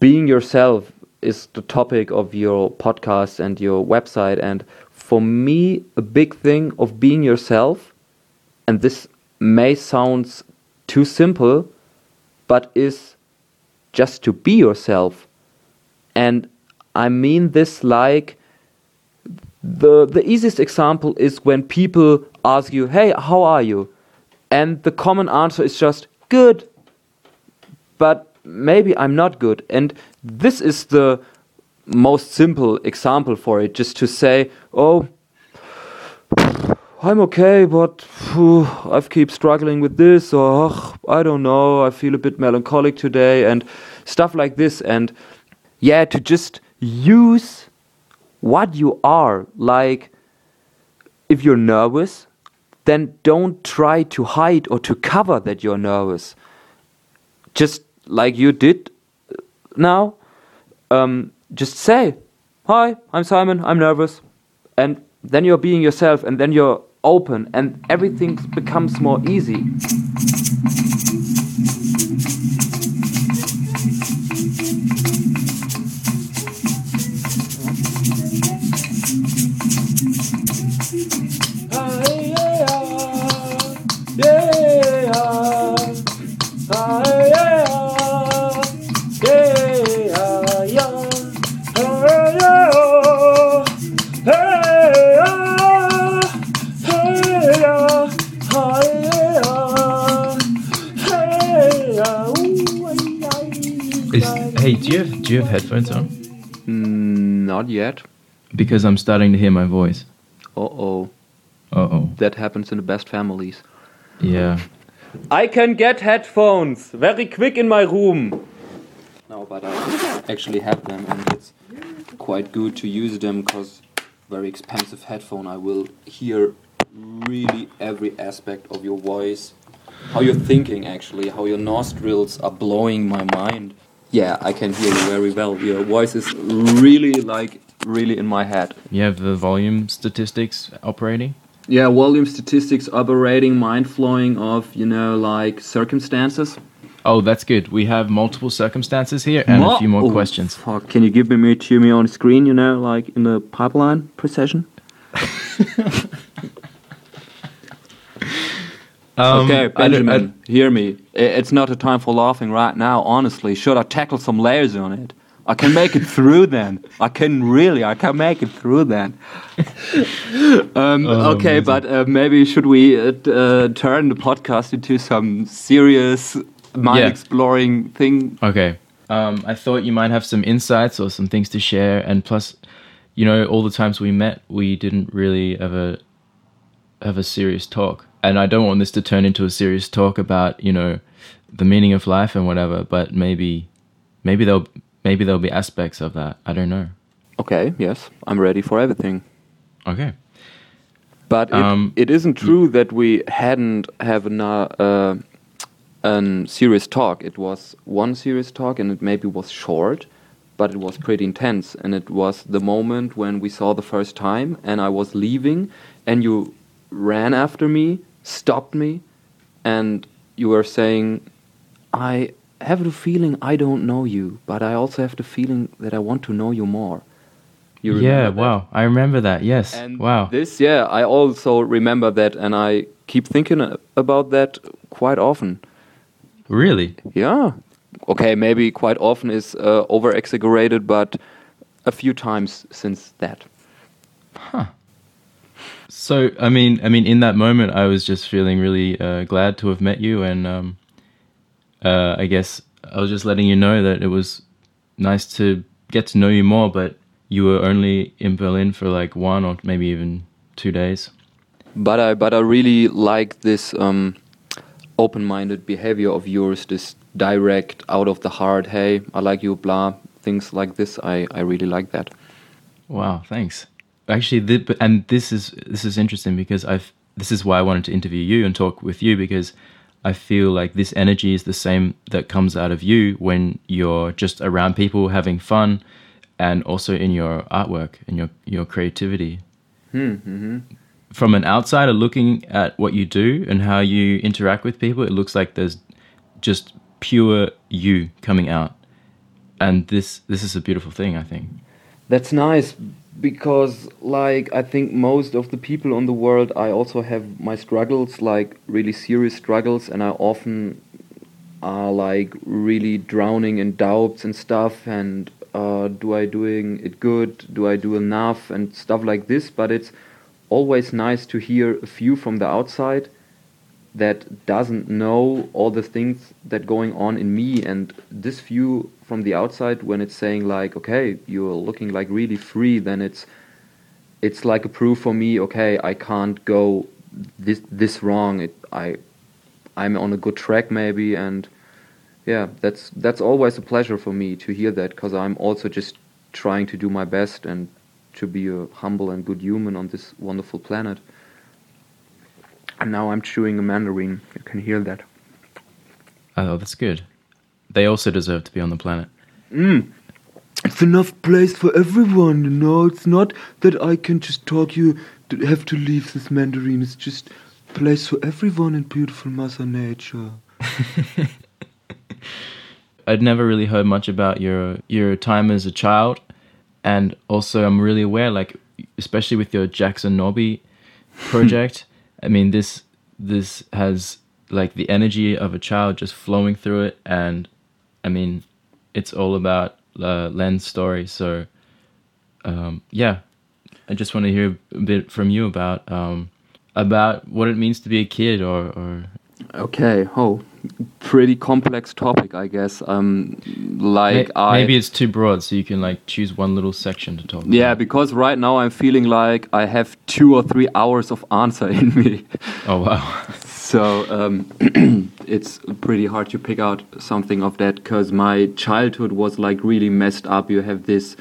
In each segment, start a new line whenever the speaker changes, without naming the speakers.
being yourself is the topic of your podcast and your website. And for me, a big thing of being yourself, and this may sound too simple, but is just to be yourself. And I mean this like the the easiest example is when people ask you, "Hey, how are you?" and the common answer is just good. But maybe I'm not good. And this is the most simple example for it, just to say, "Oh, I'm okay, but phew, I keep struggling with this, or ugh, I don't know, I feel a bit melancholic today, and stuff like this. And yeah, to just use what you are. Like, if you're nervous, then don't try to hide or to cover that you're nervous. Just like you did now, um, just say, Hi, I'm Simon, I'm nervous. And then you're being yourself, and then you're open, and everything becomes more easy.
Hey, do you have do you have headphones on?
Mm, not yet.
Because I'm starting to hear my voice.
Uh oh.
Uh oh.
That happens in the best families.
Yeah.
I can get headphones very quick in my room. No, but I actually have them, and it's quite good to use them because very expensive headphone. I will hear really every aspect of your voice, how you're thinking actually, how your nostrils are blowing my mind. Yeah, I can hear you very well. Your voice is really like really in my head.
You have the volume statistics operating?
Yeah, volume statistics, operating, mind flowing of you know like circumstances.
Oh, that's good. We have multiple circumstances here and a few more
Oh,
questions.
Fuck, can you give me me to me on screen? You know, like in the pipeline procession.
Um,
okay,
I don't-
Benjamin, hear me. It's not a time for laughing right now. Honestly, should I tackle some layers on it? I can make it through then. I can really, I can make it through then. um,
Oh,
okay,
amazing.
but uh, maybe should we uh, uh, turn the podcast into some serious mind
Yeah.
exploring thing?
Okay. Um, I thought you might have some insights or some things to share, and plus, you know, all the times we met, we didn't really ever have a serious talk, and I don't want this to turn into a serious talk about you know the meaning of life and whatever. But maybe, maybe there'll maybe there'll be aspects of that. I don't know.
Okay, yes, I'm ready for everything.
Okay.
But it,
Um,
it isn't true that we hadn't have a uh, an serious talk. It was one serious talk, and it maybe was short, but it was pretty intense. And it was the moment when we saw the first time, and I was leaving, and you ran after me, stopped me, and you were saying, "I have the feeling I don't know you, but I also have the feeling that I want to know you more." You
yeah.
that?
Wow. I remember that. Yes.
And
wow.
This, yeah, I also remember that, and I keep thinking about that quite often.
really.
Yeah. Okay, maybe quite often is uh, over exaggerated, but a few times since that.
So I mean, I mean, in that moment, I was just feeling really uh, glad to have met you, and um, uh, I guess I was just letting you know that it was nice to get to know you more. But you were only in Berlin for like one or maybe even two days.
But I, but I really like this um, open-minded behavior of yours. This direct, out of the heart. Hey, I like you. Blah things like this. I, I really like that.
Wow, thanks. Actually, th- but- and this is this is interesting because I've this is why I wanted to interview you and talk with you because I feel like this energy is the same that comes out of you when you're just around people having fun, and also in your artwork and your your creativity. Hmm, mm-hmm. From an outsider looking at what you do and how you interact with people, it looks like there's just pure you coming out. and this this is a beautiful thing, I think.
That's nice because like I think most of the people on the world I also have my struggles like really serious struggles and I often are like really drowning in doubts and stuff and uh, do I doing it good? Do I do enough? And stuff like this. But it's always nice to hear a few from the outside that doesn't know all the things that going on in me. And this view from the outside when it's saying like okay you're looking like really free then it's it's like a proof for me okay i can't go this this wrong it, i i'm on a good track maybe and yeah that's that's always a pleasure for me to hear that because i'm also just trying to do my best and to be a humble and good human on this wonderful planet and now I'm chewing a mandarin. You can hear that.
Oh, that's good. They also deserve to be on the planet.
Mm. It's enough place for everyone, you know. It's not that I can just talk you to have to leave this mandarin. It's just place for everyone in beautiful Mother Nature.
I'd never really heard much about your your time as a child, and also I'm really aware, like especially with your Jackson Nobby project. I mean, this this has like the energy of a child just flowing through it, and I mean, it's all about uh, Len's story. So, um, yeah, I just want to hear a bit from you about um, about what it means to be a kid, or, or
okay, oh, pretty complex topic, I guess. Um, like
May-
I
maybe it's too broad, so you can like choose one little section to talk.
yeah,
about.
because right now I'm feeling like I have two or three hours of answer in me.
Oh wow.
So um, it's pretty hard to pick out something of that because my childhood was like really messed up. You have this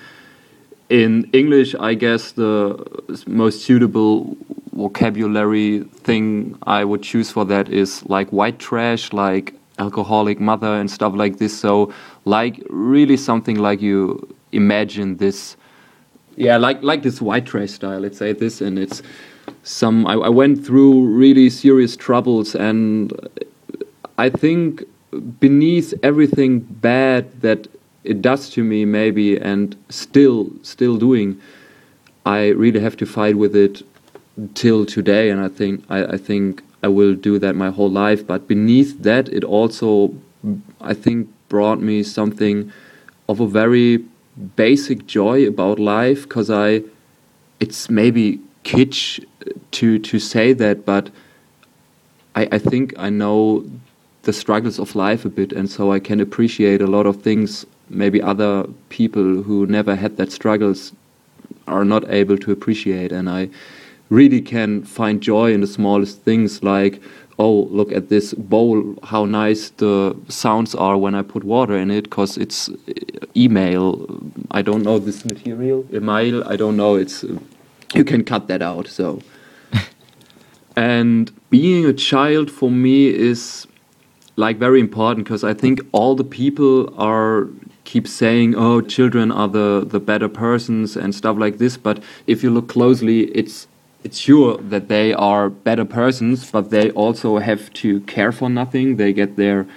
in English, I guess the most suitable vocabulary thing I would choose for that is like white trash, like alcoholic mother and stuff like this. So like really something like you imagine this yeah like like this white trash style let's say this and it's some I, I went through really serious troubles and i think beneath everything bad that it does to me maybe and still still doing i really have to fight with it till today. And i think i, I think i will do that my whole life. But beneath that it also i think brought me something of a very basic joy about life. Because I it's maybe kitsch to to say that but I, I think I know the struggles of life a bit and so I can appreciate a lot of things maybe other people who never had that struggles are not able to appreciate and I really can find joy in the smallest things like oh look at this bowl how nice the sounds are when i put water in it because it's uh, email. I don't know this material. Email i don't know it's uh, you can cut that out so and being a child for me is like very important because i think all the people are keep saying oh children are the the better persons and stuff like this but if you look closely it's it's sure that they are better persons, but they also have to care for nothing. They get their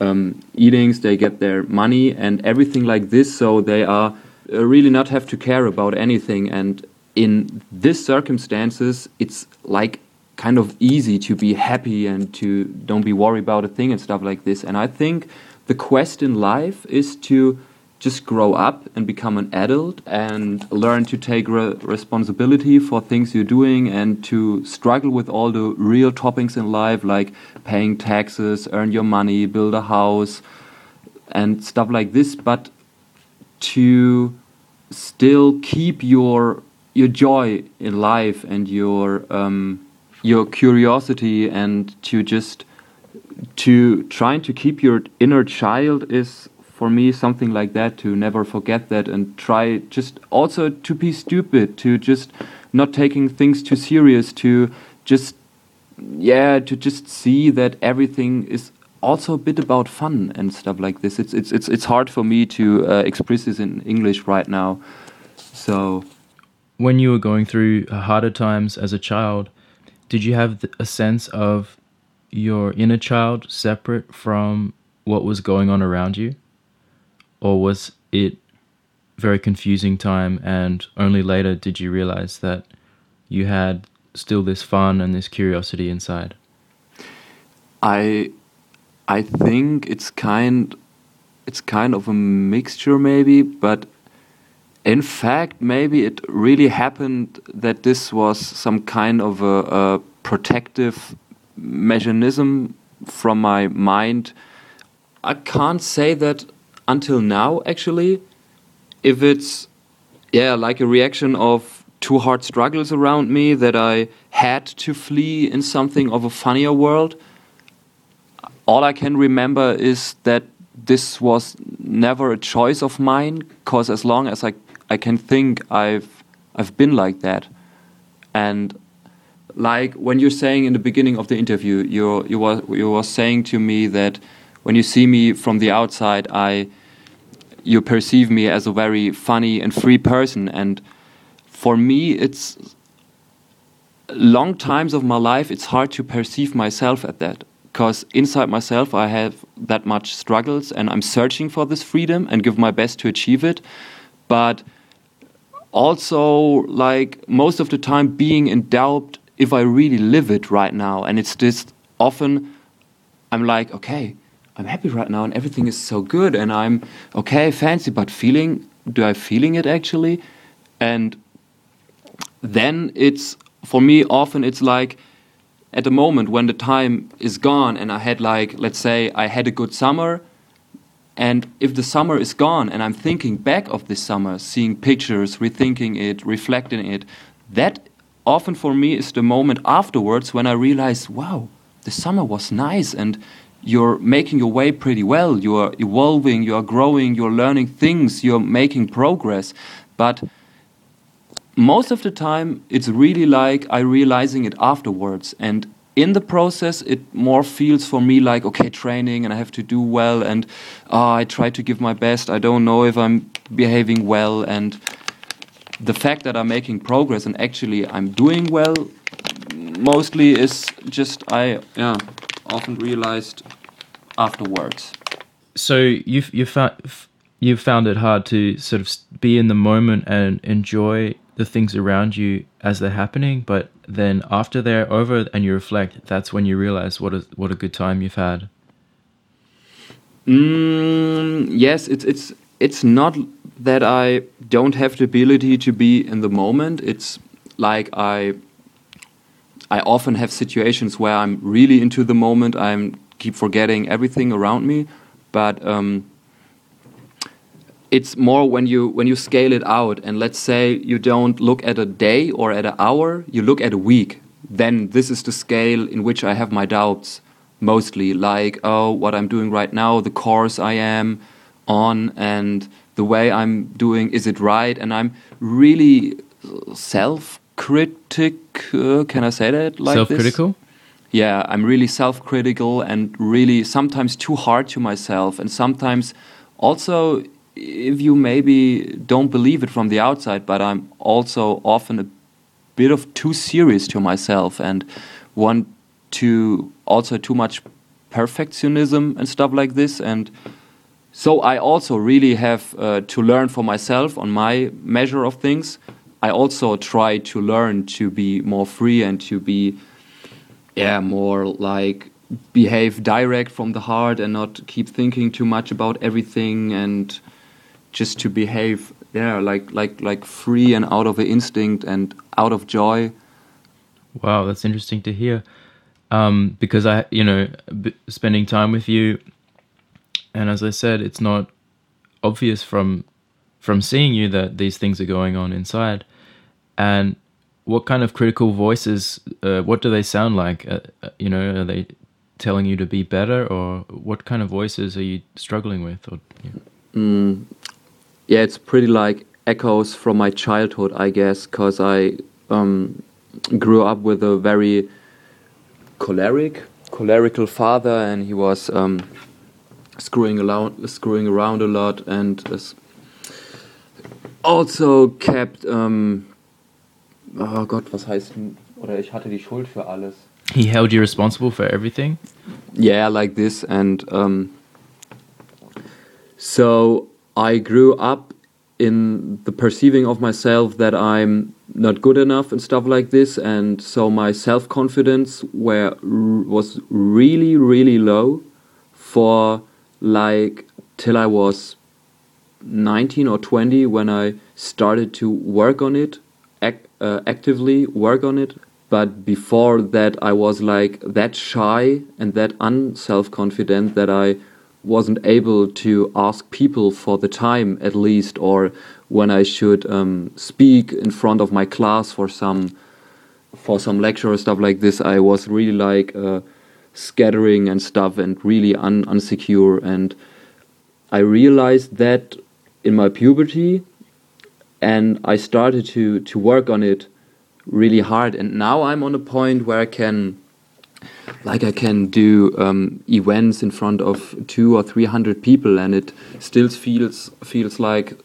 um, eatings, they get their money, and everything like this. So they are uh, really not have to care about anything. And in these circumstances, it's like kind of easy to be happy and to don't be worried about a thing and stuff like this. And I think the quest in life is to just grow up and become an adult and learn to take re responsibility for things you're doing and to struggle with all the real topics in life like paying taxes, earn your money, build a house, and stuff like this, but to still keep your your joy in life and your um, your curiosity and to just to trying to keep your inner child is for me something like that to never forget that and try just also to be stupid to just not taking things too serious to just yeah to just see that everything is also a bit about fun and stuff like this. It's it's it's, it's hard for me to uh, express this in english right now. So
when you were going through harder times as a child did you have a sense of your inner child separate from what was going on around you or was it very confusing time and only later did you realize that you had still this fun and this curiosity inside?
I I think it's kind it's kind of a mixture maybe, but in fact maybe it really happened that this was some kind of a, a protective mechanism from my mind. I can't say that until now actually if it's yeah like a reaction of two hard struggles around me that I had to flee in something of a funnier world. All I can remember is that this was never a choice of mine, because as long as I I can think I've I've been like that, and like when you're saying in the beginning of the interview, you you were you were saying to me that when you see me from the outside, I you perceive me as a very funny and free person. And for me it's long times of my life it's hard to perceive myself at that. Because inside myself i have that much struggles and i'm searching for this freedom and give my best to achieve it. But also like most of the time being in doubt if i really live it right now and it's just often i'm like okay i'm happy right now and everything is so good and i'm okay fancy but feeling do i feeling it actually? And then it's for me often it's like at the moment when the time is gone and I had like let's say I had a good summer and if the summer is gone and I'm thinking back of this summer, seeing pictures, rethinking it, reflecting it, that often for me is the moment afterwards when I realize, wow, the summer was nice and you're making your way pretty well. You are evolving, you are growing, you're learning things, you're making progress. But most of the time it's really like I realizing it afterwards and in the process it more feels for me like okay training and I have to do well and oh, I try to give my best. I don't know if I'm behaving well. And the fact that I'm making progress and actually I'm doing well mostly is just I yeah often realized afterwards.
So you've you found you've found it hard to sort of be in the moment and enjoy the things around you as they're happening, but then after they're over and you reflect, that's when you realize what a what a good time you've had.
Mm, yes, it's it's it's not that I don't have the ability to be in the moment. It's like I I often have situations where I'm really into the moment. I'm keep forgetting everything around me, but um, it's more when you when you scale it out and let's say you don't look at a day or at an hour you look at a week then this is the scale in which i have my doubts mostly like oh what i'm doing right now the course i am on and the way i'm doing is it right? And i'm really self critic uh, can i say that like
self critical
yeah i'm really self critical and really sometimes too hard to myself and sometimes also if you maybe don't believe it from the outside, but I'm also often a bit of too serious to myself and want to also too much perfectionism and stuff like this. And so I also really have uh, to learn for myself on my measure of things. I also try to learn to be more free and to be, yeah, more like behave direct from the heart and not keep thinking too much about everything and just to behave yeah like like like free and out of instinct and out of joy.
Wow that's interesting to hear. Um, because i you know spending time with you and as i said it's not obvious from from seeing you that these things are going on inside. And what kind of critical voices uh, what do they sound like? Uh, uh you know are they telling you to be better or what kind of voices are you struggling with? Or yeah.
mm, yeah, it's pretty like echoes from my childhood, I guess, because I um, grew up with a very choleric, cholerical father, and he was um, screwing around, screwing around a lot, and also kept. Um, oh Gott, was heißt? Oder ich hatte die Schuld für alles.
He held you responsible for everything.
Yeah, like this, and um, so I grew up in the perceiving of myself that I'm not good enough and stuff like this, and so my self confidence were was really really low for like till I was 19 or 20 when I started to work on it, ac uh, actively work on it. But before that, I was like that shy and that unself confident that I wasn't able to ask people for the time at least, or when I should um, speak in front of my class for some for some lecture or stuff like this. I was really like uh, scattering and stuff and really un unsecure. And I realized that in my puberty, and I started to to work on it really hard. And now I'm on a point where I can like I can do um, events in front of two or three hundred people, and it still feels feels like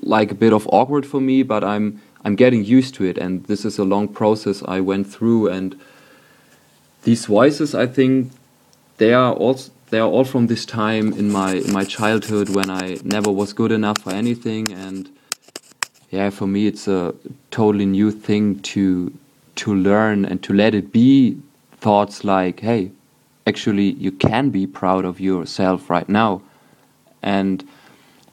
like a bit of awkward for me. But I'm I'm getting used to it, and this is a long process I went through. And these voices, I think, they are also they are all from this time in my in my childhood when I never was good enough for anything, and yeah, for me it's a totally new thing to to learn and to let it be thoughts like, hey, actually, you can be proud of yourself right now. And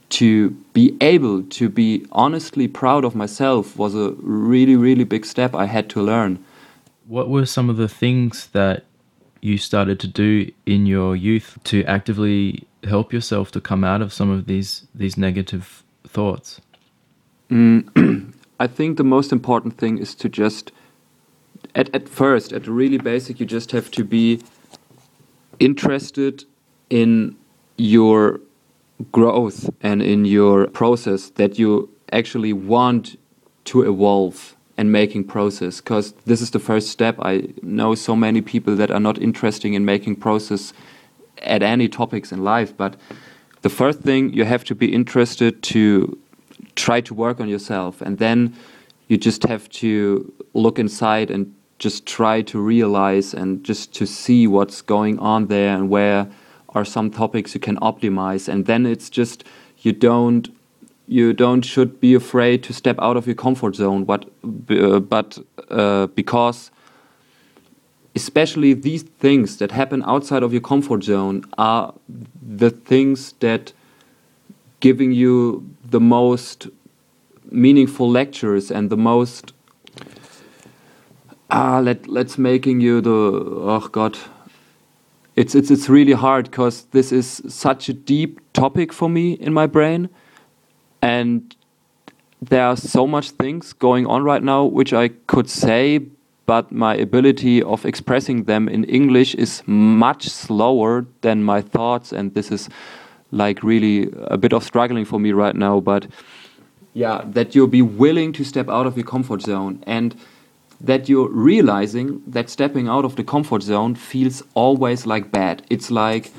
to be able to be honestly proud of myself was a really, really big step I had to learn.
What were some of the things that you started to do in your youth to actively help yourself to come out of some of these these negative thoughts?
Mm, I think the most important thing is to just at, at first, at really basic, you just have to be interested in your growth and in your process that you actually want to evolve and making process. Because this is the first step. I know so many people that are not interested in making process at any topics in life but the first thing you have to be interested to try to work on yourself and then you just have to look inside and just try to realize and just to see what's going on there and where are some topics you can optimize. And then it's just you don't you don't should be afraid to step out of your comfort zone. But uh, but uh, because especially these things that happen outside of your comfort zone are the things that giving you the most meaningful lectures and the most ah let let's making you the oh god. It's it's it's really hard because this is such a deep topic for me in my brain. And there are so much things going on right now which I could say but my ability of expressing them in English is much slower than my thoughts. And this is like really a bit of struggling for me right now. But yeah that you'll be willing to step out of your comfort zone. And that you're realizing that stepping out of the comfort zone feels always like bad. It's like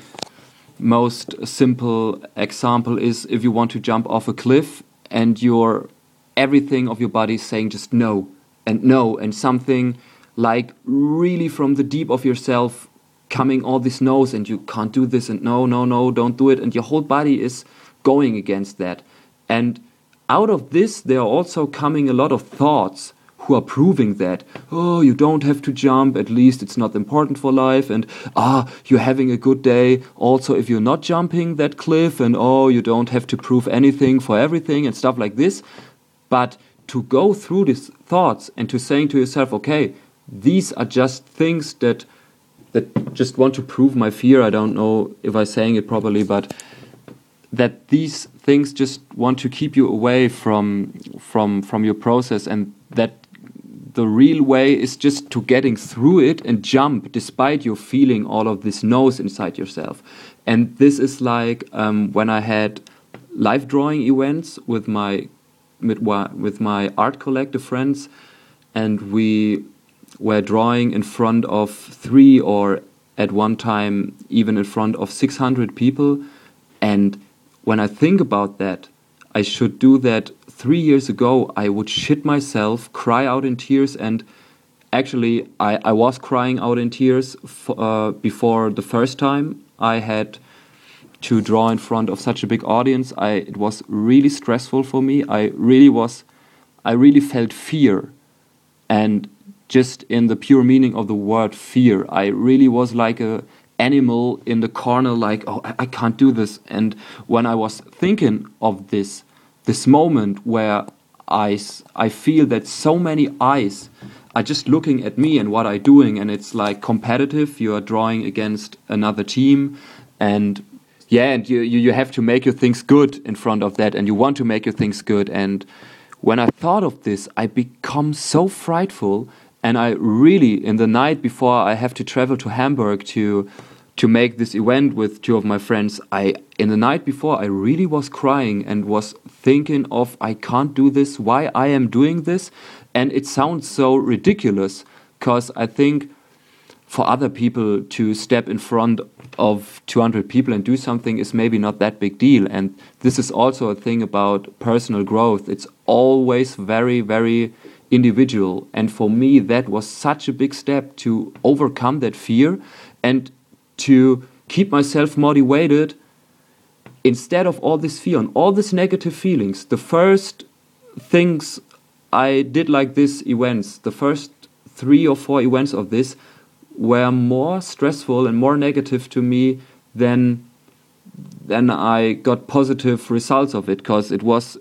most simple example is if you want to jump off a cliff and your everything of your body is saying just no and no and something like really from the deep of yourself coming all this no's and you can't do this and no no no don't do it and your whole body is going against that and out of this there are also coming a lot of thoughts who are proving that, oh, you don't have to jump, at least it's not important for life, and ah, you're having a good day, also if you're not jumping that cliff, and oh, you don't have to prove anything for everything, and stuff like this. But to go through these thoughts and to saying to yourself, okay, these are just things that that just want to prove my fear. I don't know if I'm saying it properly, but that these things just want to keep you away from from from your process and that the real way is just to getting through it and jump despite you feeling all of this noise inside yourself. And this is like um, when i had live drawing events with my with my art collective friends and we were drawing in front of three or at one time even in front of 600 people. And when i think about that i should do that three years ago, I would shit myself, cry out in tears, and actually, I, I was crying out in tears uh, before the first time I had to draw in front of such a big audience. I it was really stressful for me. I really was, I really felt fear, and just in the pure meaning of the word fear, I really was like a animal in the corner, like oh I, I can't do this. And when I was thinking of this, this moment where I I feel that so many eyes are just looking at me and what I'm doing, and it's like competitive. You are drawing against another team, and yeah, and you, you, you have to make your things good in front of that, and you want to make your things good. And when I thought of this, I become so frightful, and I really, in the night before I have to travel to Hamburg to to make this event with two of my friends, I in the night before I really was crying and was thinking of I can't do this, why I am doing this, and it sounds so ridiculous because I think for other people to step in front of 200 people and do something is maybe not that big deal. And this is also a thing about personal growth. It's always very very individual. And for me that was such a big step to overcome that fear and to keep myself motivated instead of all this fear and all these negative feelings. The first things i did like this events the first three or four events of this were more stressful and more negative to me than than I got positive results of it because it was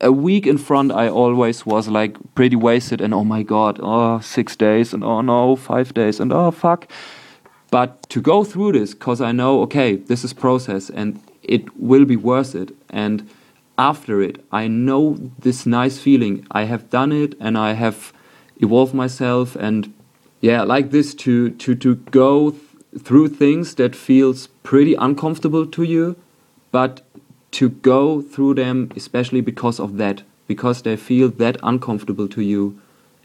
a week in front I always was like pretty wasted and oh my god oh six days and oh no five days and oh fuck. But to go through this because I know okay this is process and it will be worth it. And after it I know this nice feeling. I have done it and I have evolved myself and yeah, like this to to to go th through things that feels pretty uncomfortable to you, but to go through them especially because of that, because they feel that uncomfortable to you,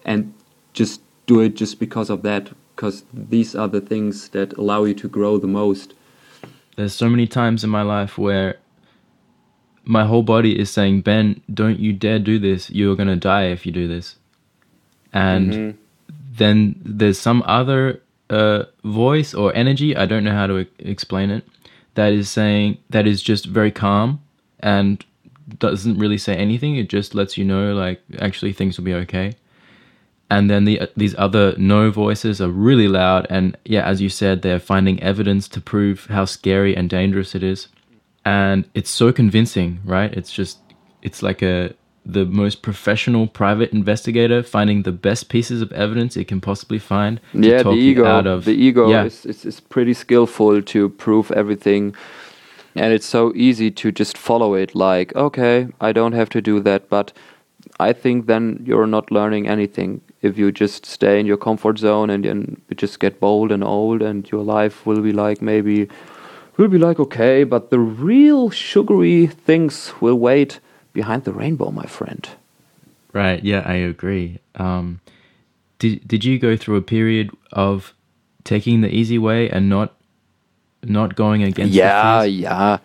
and just do it just because of that, because these are the things that allow you to grow the most.
There's so many times in my life where my whole body is saying, Ben, don't you dare do this. You're going to die if you do this. And mm -hmm then there's some other uh, voice or energy, I don't know how to explain it, that is saying, that is just very calm and doesn't really say anything. It just lets you know, like, actually things will be okay. And then the these other no voices are really loud, and yeah, as you said, they're finding evidence to prove how scary and dangerous it is, and it's so convincing, right? It's just it's like a the most professional private investigator, finding the best pieces of evidence it can possibly find.
Yeah, the ego. Out Of, the ego yeah. is, is, is pretty skillful to prove everything, and it's so easy to just follow it. Like, okay, I don't have to do that, but I think then you're not learning anything if you just stay in your comfort zone and then you just get bold and old, and your life will be like maybe will be like okay, but the real sugary things will wait behind the rainbow, my friend.
Right. Yeah, I agree. Um, did Did you go through a period of taking the easy way and not not going against?
Yeah, yeah.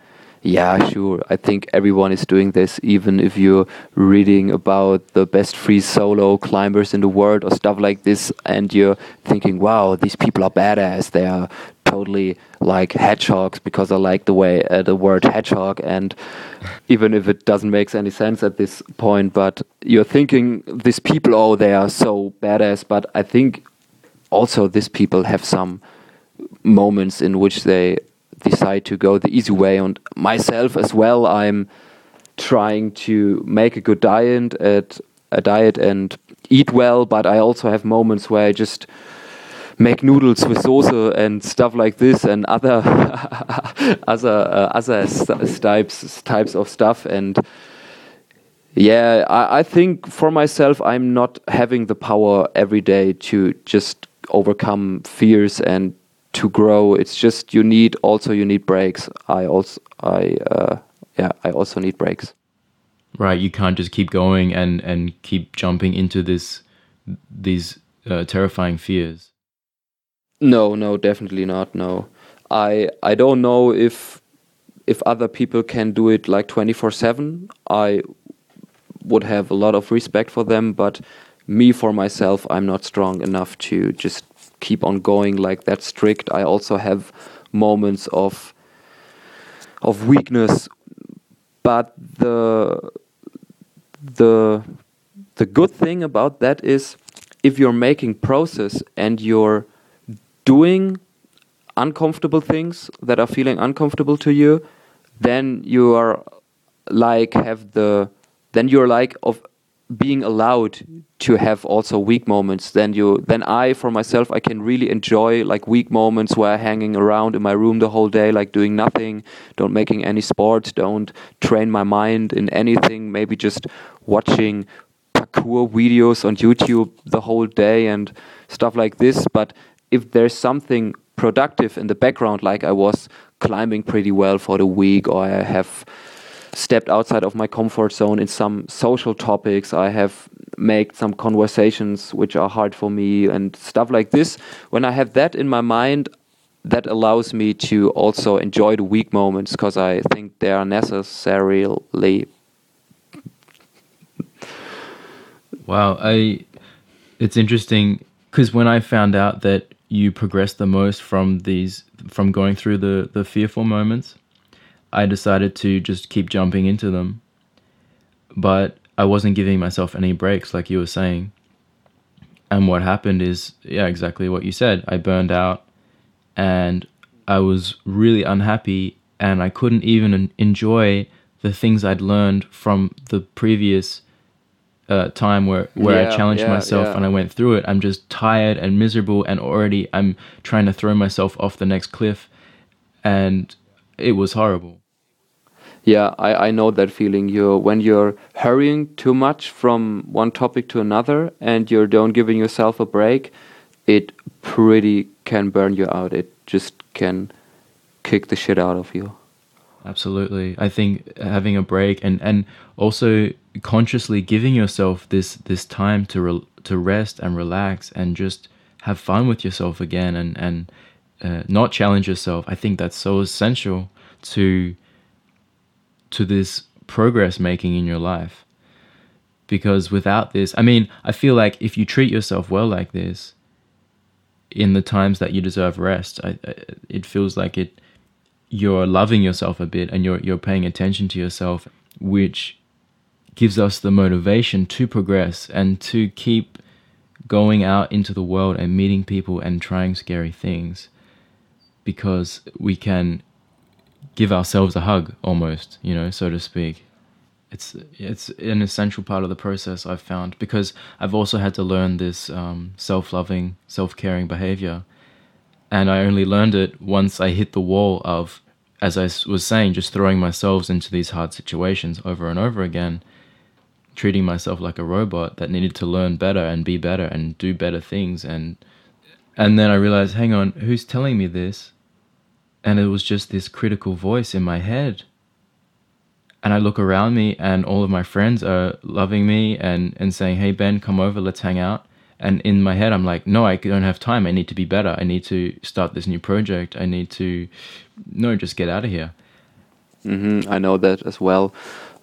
Yeah, sure. I think everyone is doing this, even if you're reading about the best free solo climbers in the world or stuff like this, and you're thinking, wow, these people are badass. They are totally like hedgehogs because I like the way uh, the word hedgehog, and even if it doesn't make any sense at this point, but you're thinking these people, oh, they are so badass. But I think also these people have some moments in which they decide to go the easy way, and myself as well. I'm trying to make a good diet at a diet and eat well, but I also have moments where I just make noodles with sauce and stuff like this and other other uh, other types types of stuff and yeah I, I think for myself i'm not having the power every day to just overcome fears and to grow it's just you need also you need breaks i also i uh, yeah i also need breaks
right you can't just keep going and and keep jumping into this these uh, terrifying fears
no, no, definitely not. No, I I don't know if if other people can do it like twenty four seven. I would have a lot of respect for them, but me for myself, I'm not strong enough to just keep on going like that strict. I also have moments of of weakness. But the the the good thing about that is if you're making process and you're doing uncomfortable things that are feeling uncomfortable to you, then you are like have the then you're like of being allowed to have also weak moments then you then i for myself i can really enjoy like weak moments where i'm hanging around in my room the whole day like doing nothing don't making any sports don't train my mind in anything maybe just watching parkour videos on youtube the whole day and stuff like this. But if there's something productive in the background like i was climbing pretty well for the week or i have stepped outside of my comfort zone in some social topics. I have made some conversations which are hard for me and stuff like this. When I have that in my mind, that allows me to also enjoy the weak moments because I think they are necessarily.
Wow, I. It's interesting because when I found out that you progress the most from these from going through the the fearful moments I decided to just keep jumping into them. But I wasn't giving myself any breaks, like you were saying. And what happened is, yeah, exactly what you said. I burned out and I was really unhappy and I couldn't even enjoy the things I'd learned from the previous uh, time where, where yeah, I challenged yeah, myself yeah. and I went through it. I'm just tired and miserable and already I'm trying to throw myself off the next cliff and it was horrible
yeah, I, I know that feeling. You when you're hurrying too much from one topic to another and you don't giving yourself a break, it pretty can burn you out. It just can kick the shit out of you.
Absolutely. I think having a break and, and also consciously giving yourself this this time to re, to rest and relax and just have fun with yourself again and and uh, not challenge yourself. I think that's so essential to to this progress making in your life. Because without this, I mean, I feel like if you treat yourself well like this, in the times that you deserve rest, I, I, it feels like it you're loving yourself a bit and you're you're paying attention to yourself, which gives us the motivation to progress and to keep going out into the world and meeting people and trying scary things because we can give ourselves a hug almost, you know, so to speak. It's it's an essential part of the process I've found because I've also had to learn this um, self-loving, self-caring behavior, and I only learned it once I hit the wall of, as I was saying, just throwing myself into these hard situations over and over again, treating myself like a robot that needed to learn better and be better and do better things and and then I realized, hang on, who's telling me this? And it was just this critical voice in my head and I look around me and all of my friends are loving me and, and saying, Hey Ben, come over, let's hang out. And in my head, I'm like, no, I don't have time. I need to be better. I need to start this new project. I need to, no, just get out of here.
Mm-hmm. I know that as well.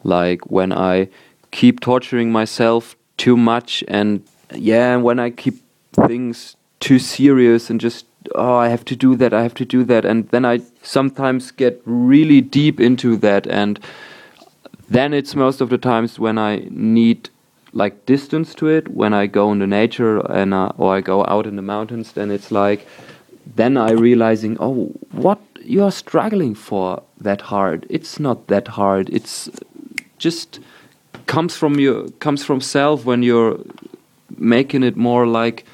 Like when I keep torturing myself too much, and yeah, when I keep things too serious and just oh, I have to do that, I have to do that. And then I sometimes get really deep into that. And then it's most of the times when I need like distance to it, when I go into nature and uh, or I go out in the mountains, then it's like, then I realizing, oh, what you are struggling for that hard. It's not that hard. It's just comes from your comes from self when you're making it more like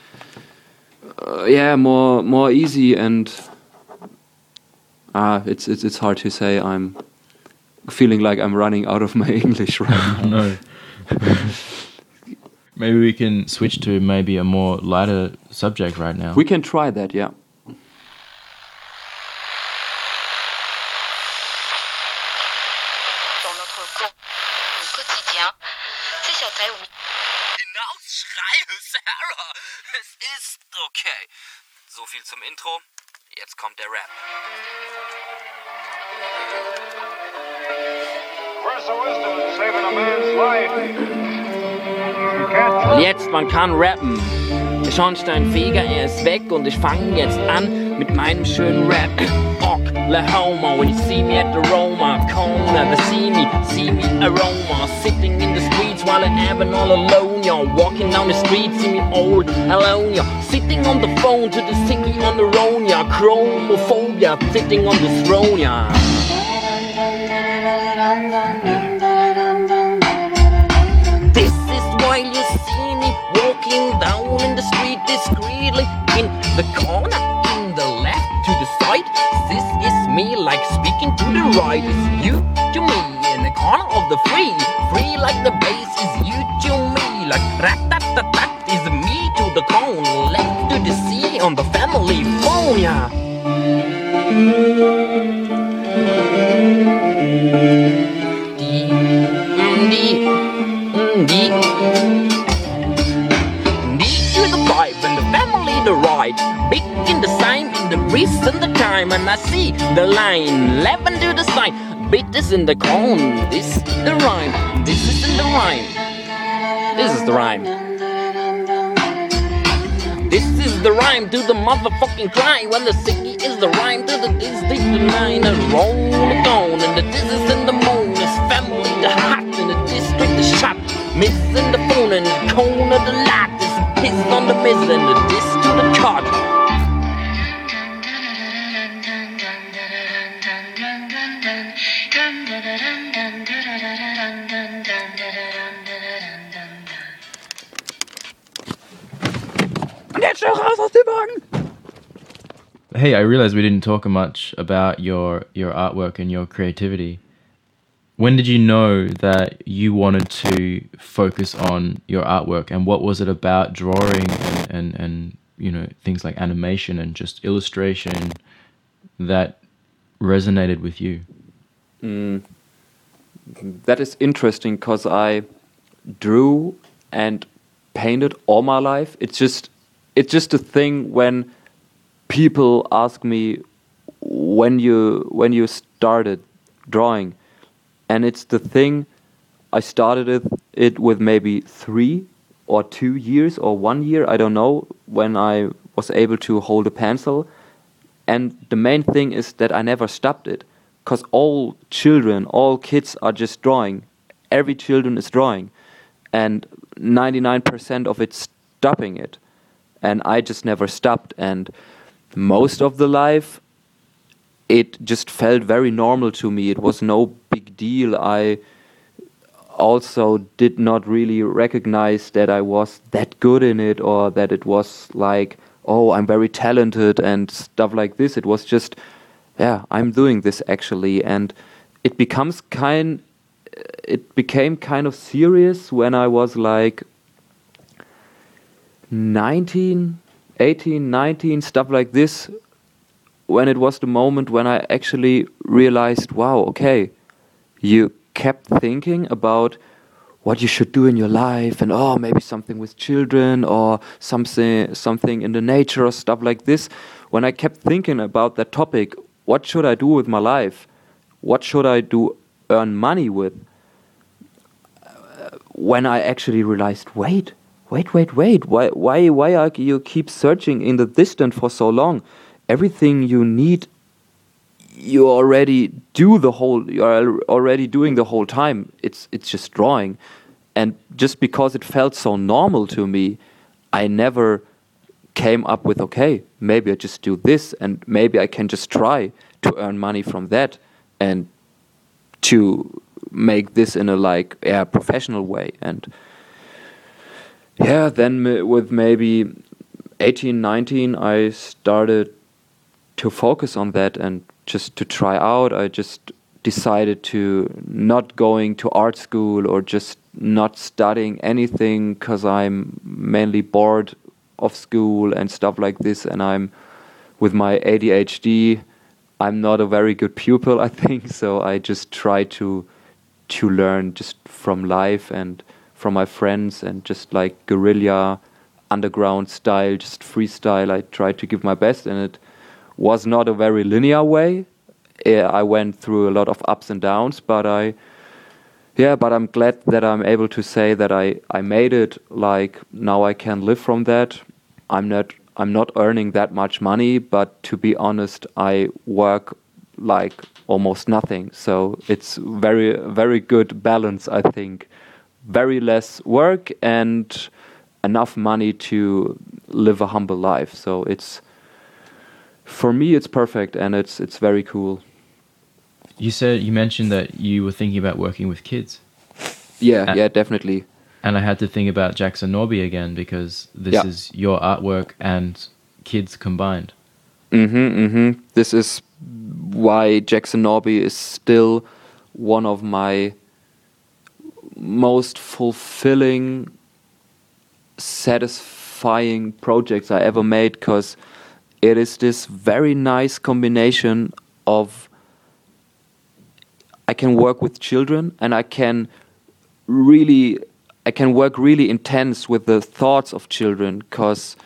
uh, yeah, more more easy and ah, it's it's it's hard to say. I'm feeling like I'm running out of my English right now. no.
maybe we can switch to maybe a more lighter subject right now.
We can try that, yeah.
Und jetzt, man kann rappen. Der Schornsteinfeger, er ist weg und ich fange jetzt an mit meinem schönen Rap. Ock. La Homo. When you see me at the Roma corner, they see me, see me aroma. Sitting in the streets while I'm having all alone, y'all. Walking down the street, see me all alone, y'all. Sitting on the phone to the city on the road, y'all. Chromophobia, sitting on the throne, y'all. Down in the street discreetly in the corner, in the left to the side. This is me like speaking to the right. It's you to me in the corner of the free. Free like the bass is you to me. Like rat tat tat tat is me to the cone. Left to the sea on the family phone, yeah. Right. Big in the sign, in the wrist and the time, and I see the line. Eleven to the sign, bit is in the cone. This is the rhyme. This is in the rhyme. This is the rhyme. This is the rhyme to the motherfucking cry when the city is the rhyme to the district the nine and roll it on and the this is in the moon is family the hot and the district the shot missing the phone and the cone of the light is pissed on the miss and the disc to the cart
Hey, I realized we didn't talk much about your your artwork and your creativity. When did you know that you wanted to focus on your artwork, and what was it about drawing and and, and you know things like animation and just illustration that resonated with you? Mm.
That is interesting because I drew and painted all my life. It's just it's just a thing when people ask me when you when you started drawing, and it's the thing I started it, it with maybe three or two years or one year I don't know when I was able to hold a pencil, and the main thing is that I never stopped it because all children, all kids are just drawing. Every children is drawing, and 99% of it stopping it. And I just never stopped. And most of the life, it just felt very normal to me. It was no big deal. I also did not really recognize that I was that good in it or that it was like, oh, I'm very talented and stuff like this. It was just, yeah, I'm doing this actually. And it becomes kind, it became kind of serious when I was like 19, 18, 19, stuff like this. When it was the moment when I actually realized, wow, okay, you kept thinking about what you should do in your life and oh maybe something with children or something something in the nature or stuff like this. When i kept thinking about that topic what should i do with my life? What should i do earn money with? When i actually realized wait wait wait wait why why why are you keep searching in the distance for so long? Everything you need you already do the whole you are already doing the whole time. It's it's just drawing. And just because it felt so normal to me i never came up with okay maybe i just do this and maybe i can just try to earn money from that and to make this in a like yeah professional way. And yeah then with maybe 18 19 i started to focus on that and just to try out. I just decided to not going to art school or just not studying anything because i'm mainly bored of school and stuff like this and i'm with my adhd i'm not a very good pupil i think. So i just try to to learn just from life and from my friends and just like guerrilla underground style just freestyle. I try to give my best and it was not a very linear way. I went through a lot of ups and downs, but I, yeah, but I'm glad that I'm able to say that I, I made it. Like now I can live from that. I'm not I'm not earning that much money, but to be honest, I work like almost nothing. So it's very very good balance, I think. Very less work and enough money to live a humble life. So it's for me it's perfect and it's it's very cool.
You said you mentioned that you were thinking about working with kids.
Yeah,
Uh,
yeah, definitely.
And I had to think about Jackson Norby again because this
Yeah.
is your artwork and kids combined.
Mm-hmm, mm-hmm. This is why Jackson Norby is still one of my most fulfilling, satisfying projects I ever made because it is this very nice combination of I can work with children and I can really I can work really intense with the thoughts of children because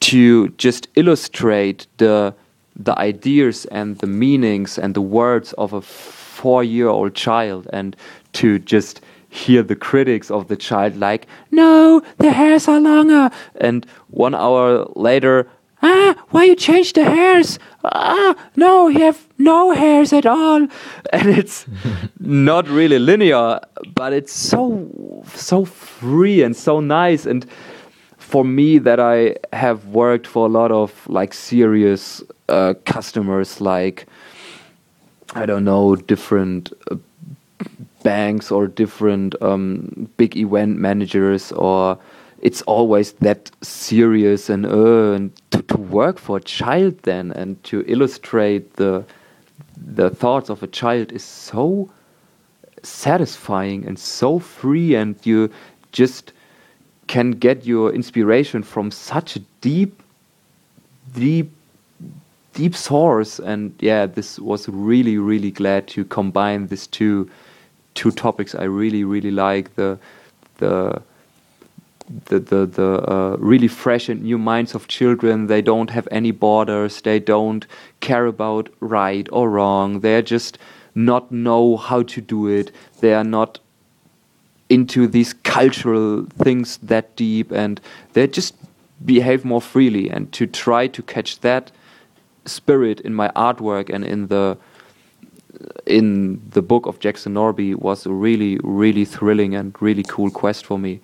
to just illustrate the the ideas and the meanings and the words of a four year old child and to just hear the critics of the child like no the hairs are longer. And one hour later ah why you change the hairs? Ah no you have no hairs at all. And it's not really linear but it's so so free and so nice. And for me that I have worked for a lot of like serious uh, customers, like I don't know, different uh, banks or different um, big event managers, or it's always that serious and uh, and work for a child then and to illustrate the the thoughts of a child is so satisfying and so free, and you just can get your inspiration from such a deep, deep, deep source. And yeah, this was really, really glad to combine these two two topics. I really, really like the the the the, the uh, really fresh and new minds of children. They don't have any borders. They don't care about right or wrong. They just not know how to do it. They are not into these cultural things that deep and they just behave more freely and to try to catch that spirit in my artwork and in the in the book of Jackson Norby was a really really thrilling and really cool quest for me.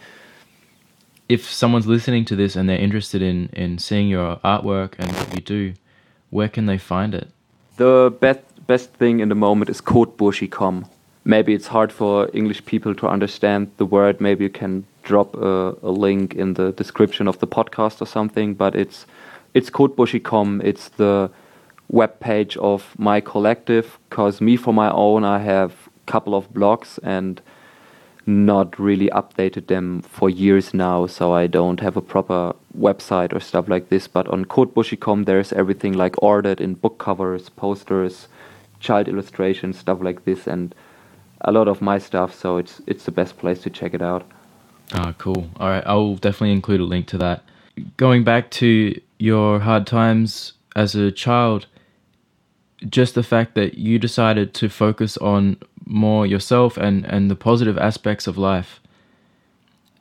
If someone's listening to this and they're interested in, in seeing your artwork and what you do, where can they find it?
The best best thing in the moment is Kotbushi.com. Maybe it's hard for English people to understand the word. Maybe you can drop a, a link in the description of the podcast or something. But it's it's Kotbushi.com. It's the web page of my collective. Cause me for my own, I have a couple of blogs and not really updated them for years now, so I don't have a proper website or stuff like this. But on Kotbushi.com, there's everything like ordered in book covers, posters, child illustrations, stuff like this, and a lot of my stuff. So it's it's the best place to check it out.
Ah, cool. All right, I'll definitely include a link to that. Going back to your hard times as a child, just the fact that you decided to focus on more yourself and and the positive aspects of life,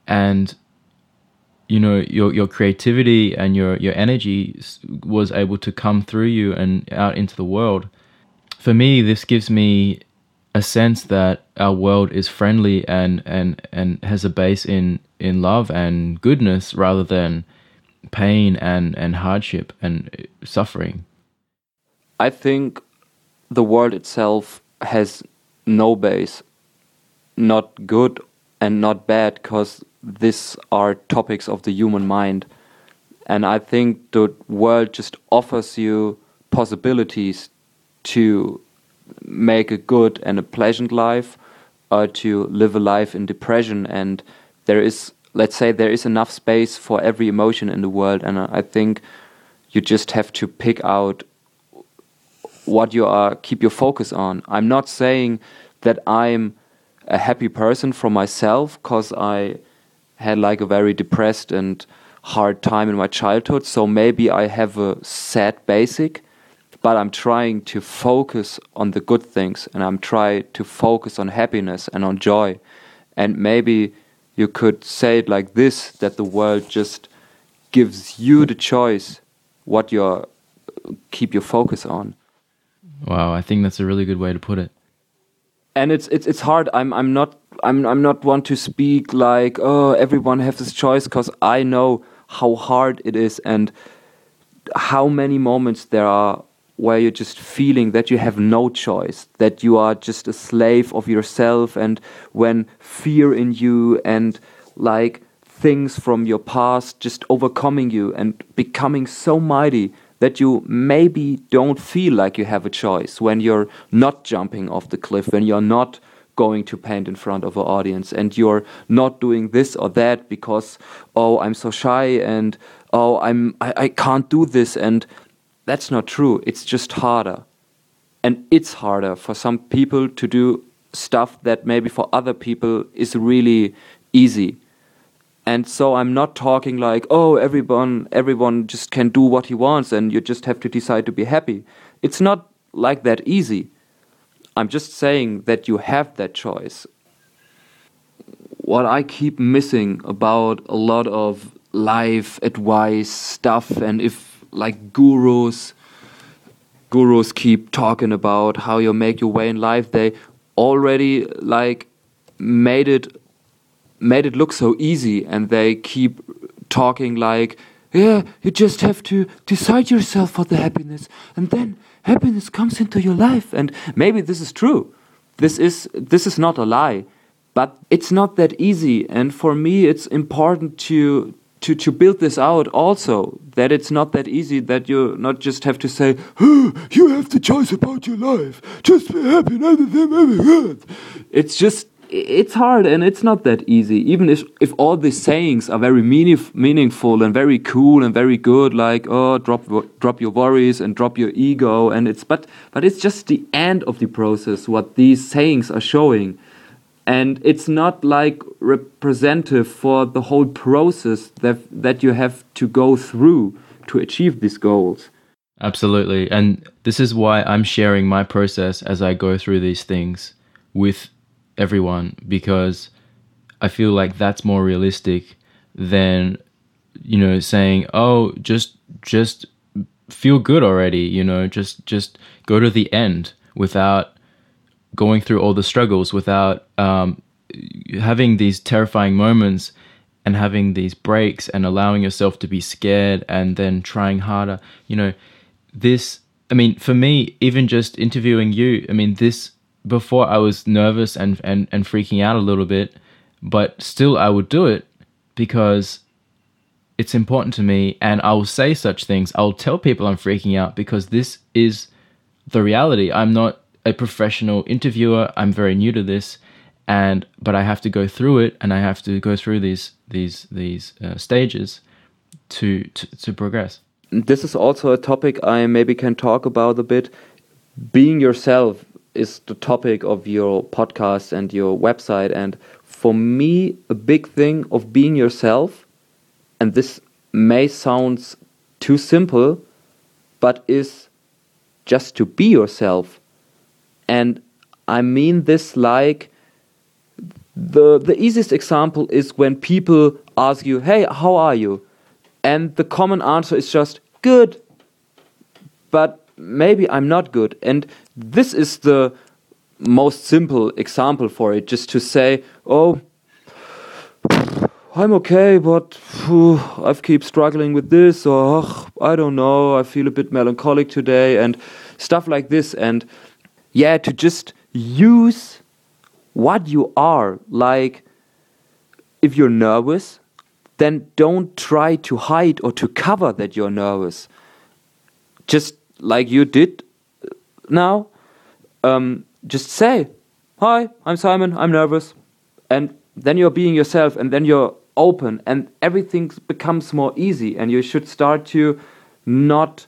and you know your your creativity and your your energy was able to come through you and out into the world. For me, this gives me a sense that our world is friendly and and and has a base in in love and goodness rather than pain and and hardship and uh, suffering
I think the world itself has no base, not good and not bad, because these are topics of the human mind. And I think the world just offers you possibilities to make a good and a pleasant life or to live a life in depression. And there is, let's say, there is enough space for every emotion in the world. And I think you just have to pick out what you are keep your focus on. I'm not saying that I'm a happy person for myself because I had like a very depressed and hard time in my childhood. So maybe I have a sad basic, but I'm trying to focus on the good things and I'm trying to focus on happiness and on joy. And maybe you could say it like this that the world just gives you the choice what you keep your focus on.
Wow, I think that's a really good way to put it.
and it's it's it's hard. I'm I'm not I'm I'm not one to speak like oh everyone has this choice because I know how hard it is and how many moments there are where you're just feeling that you have no choice, that you are just a slave of yourself, and when fear in you and like things from your past just overcoming you and becoming so mighty that you maybe don't feel like you have a choice when you're not jumping off the cliff, when you're not going to paint in front of an audience and you're not doing this or that because oh I'm so shy and oh I'm I, I can't do this and that's not true. It's just harder. And it's harder for some people to do stuff that maybe for other people is really easy. And so I'm not talking like, oh, everyone, everyone just can do what he wants, and you just have to decide to be happy. It's not like that easy. I'm just saying that you have that choice. What I keep missing about a lot of life advice stuff, and if like gurus, gurus keep talking about how you make your way in life, they already like made it made it look so easy and they keep talking like yeah you just have to decide yourself for the happiness and then happiness comes into your life. And maybe this is true. This is this is not a lie but it's not that easy. And for me it's important to to, to build this out also that it's not that easy that you not just have to say "Oh, you have the choice about your life. Just be happy and everything it's just it's hard and it's not that easy. Even if if all these sayings are very meaning, meaningful and very cool and very good like oh drop drop your worries and drop your ego and it's but but it's just the end of the process what these sayings are showing. And it's not like representative for the whole process that that you have to go through to achieve these goals.
Absolutely. And this is why I'm sharing my process as I go through these things with everyone because I feel like that's more realistic than you know saying, "Oh, just just feel good already," you know, just just go to the end without going through all the struggles without um, having these terrifying moments and having these breaks and allowing yourself to be scared and then trying harder. You know, this, I mean, for me, even just interviewing you, I mean, this, before I was nervous and, and, and freaking out a little bit, but still I would do it because it's important to me and I will say such things. I'll tell people I'm freaking out because this is the reality. I'm not a professional interviewer. I'm very new to this and but I have to go through it and I have to go through these these these uh, stages to, to to progress.
this is also a topic I maybe can talk about a bit. Being yourself is the topic of your podcast and your website. And for me, a big thing of being yourself, and this may sound too simple, but is just to be yourself. And I mean this like the the easiest example is when people ask you, "Hey, how are you?" and the common answer is just good but maybe i'm not good and this is the most simple example for it just to say oh i'm okay but phew, i keep struggling with this or "Ugh, i don't know i feel a bit melancholic today and stuff like this and yeah to just use what you are like if you're nervous then don't try to hide or to cover that you're nervous. Just like you did now, um, just say, Hi, I'm Simon, I'm nervous. And then you're being yourself, and then you're open, and everything becomes more easy. And you should start to not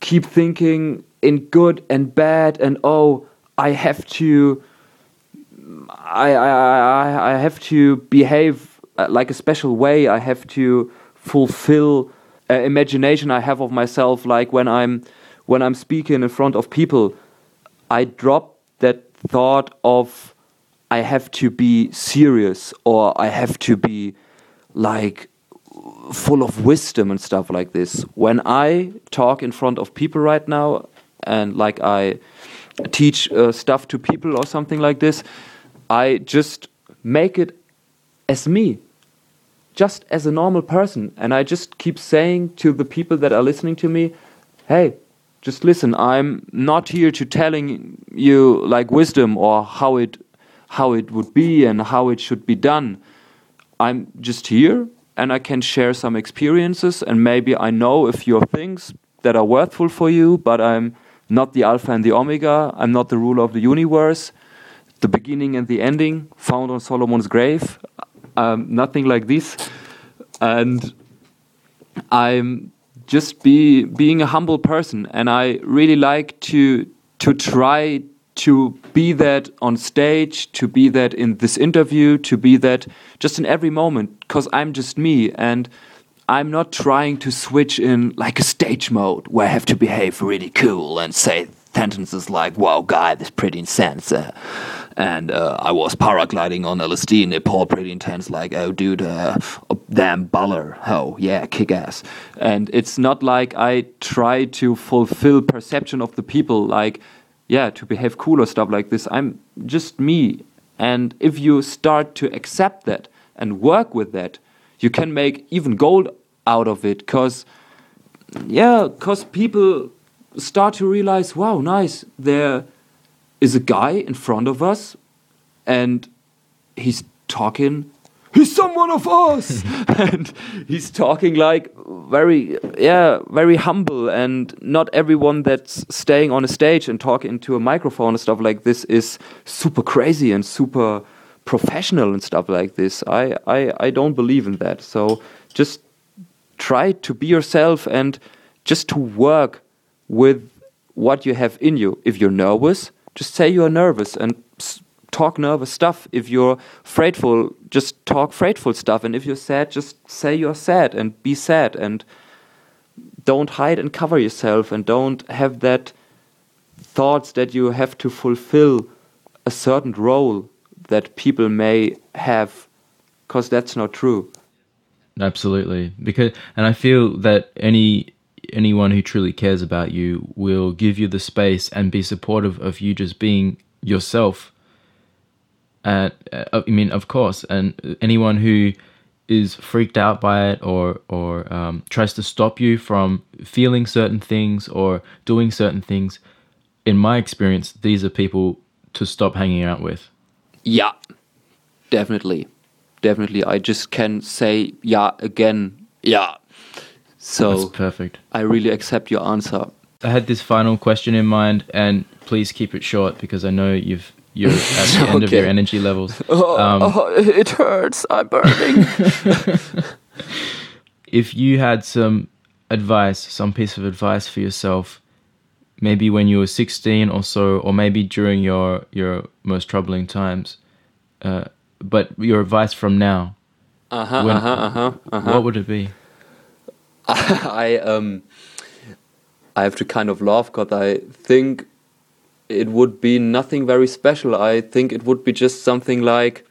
keep thinking in good and bad, and oh, I have to. I, I, I, I have to behave uh, like a special way I have to fulfill uh, imagination I have of myself like when I'm when I'm speaking in front of people I drop that thought of I have to be serious or I have to be like full of wisdom and stuff like this. When I talk in front of people right now and like I teach uh, stuff to people or something like this, I just make it as me, just as a normal person. And I just keep saying to the people that are listening to me, hey, just listen, I'm not here to telling you like wisdom or how it how it would be and how it should be done. I'm just here and I can share some experiences and maybe I know a few things that are worthful for you, but I'm not the alpha and the omega. I'm not the ruler of the universe, the beginning and the ending found on Solomon's grave. Um, nothing like this. And I'm just be being a humble person and I really like to to try to be that on stage, to be that in this interview, to be that just in every moment, because I'm just me and I'm not trying to switch in like a stage mode where I have to behave really cool and say sentences like, wow, guy, this pretty intense. Uh, and uh, I was paragliding on LSD in Nepal, pretty intense, like, oh, dude, uh, oh, damn baller. Oh, yeah, kick ass. And it's not like I try to fulfill perception of the people, like, yeah, to behave cool or stuff like this. I'm just me. And if you start to accept that and work with that, you can make even gold out of it. Because, yeah, because people start to realize, wow, nice, there is a guy in front of us and he's talking he's someone of us. And he's talking like very yeah very humble and not everyone that's staying on a stage and talking into a microphone and stuff like this is super crazy and super professional and stuff like this. I i, I don't believe in that. So just try to be yourself and just to work with what you have in you. If you're nervous just say you're nervous and talk nervous stuff. If you're frightful, just talk frightful stuff. And if you're sad, just say you're sad and be sad and don't hide and cover yourself and don't have that thoughts that you have to fulfill a certain role that people may have because that's not true
absolutely because and i feel that any anyone who truly cares about you will give you the space and be supportive of you just being yourself. And uh, I mean, of course, and anyone who is freaked out by it or or um, tries to stop you from feeling certain things or doing certain things, in my experience, these are people to stop hanging out with.
Yeah, definitely, definitely. I just can say yeah again. Yeah, so
That's perfect.
I really accept your answer.
I had this final question in mind, and please keep it short because I know you've you're at the end of your energy levels.
Oh, um, oh, it hurts. I'm burning.
if you had some advice, some piece of advice for yourself, maybe when you were 16 or so, or maybe during your your most troubling times, uh, but your advice from now,
uh-huh, uh-huh, uh-huh, uh-huh.
what would it be?
I um I have to kind of laugh because I think it would be nothing very special. I think it would be just something like,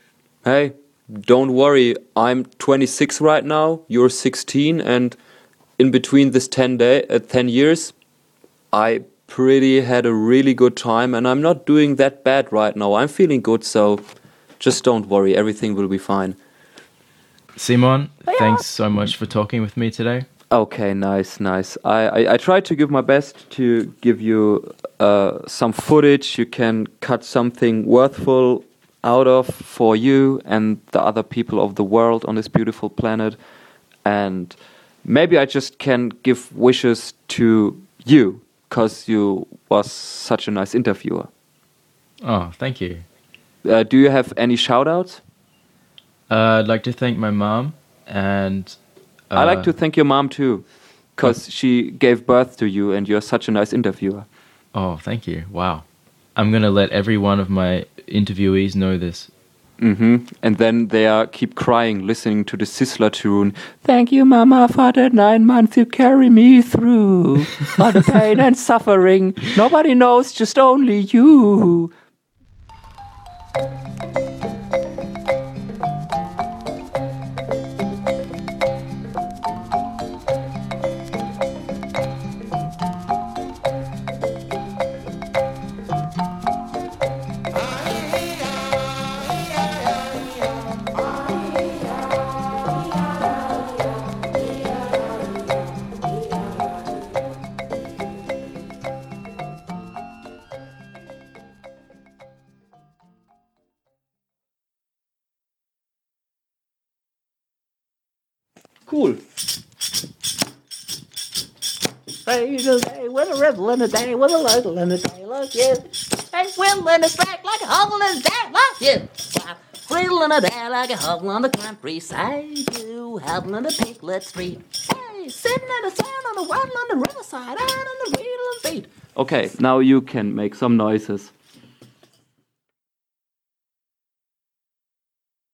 "Hey, don't worry. I'm 26 right now. You're 16, and in between this 10 day, uh, 10 years, I pretty had a really good time, and I'm not doing that bad right now. I'm feeling good, so just don't worry. Everything will be fine."
Simon, thanks so much for talking with me today.
Okay, nice, nice. I, I, I tried to give my best to give you uh, some footage you can cut something worthful out of for you and the other people of the world on this beautiful planet. And maybe I just can give wishes to you because you was such a nice interviewer.
Oh, thank you.
Uh, do you have any shout outs?
Uh, I'd like to thank my mom and
I like to thank your mom too, because she gave birth to you, and you're such a nice interviewer.
Oh, thank you! Wow, I'm gonna let every one of my interviewees know this.
Mm-hmm. And then they are keep crying, listening to the Sizzla tune. Thank you, Mama, for the nine months you carry me through. all the pain and suffering. Nobody knows, just only you.
Day to day with a riddle in a day with a ladle in a day like you. Hey, will in a back like a hole in a day like you. Riddle in a day like a hole on the countryside. You howling in the piglet street. Hey, sitting in the sand on the water on the riverside and on the wheel and beat.
Okay, now you can make some noises.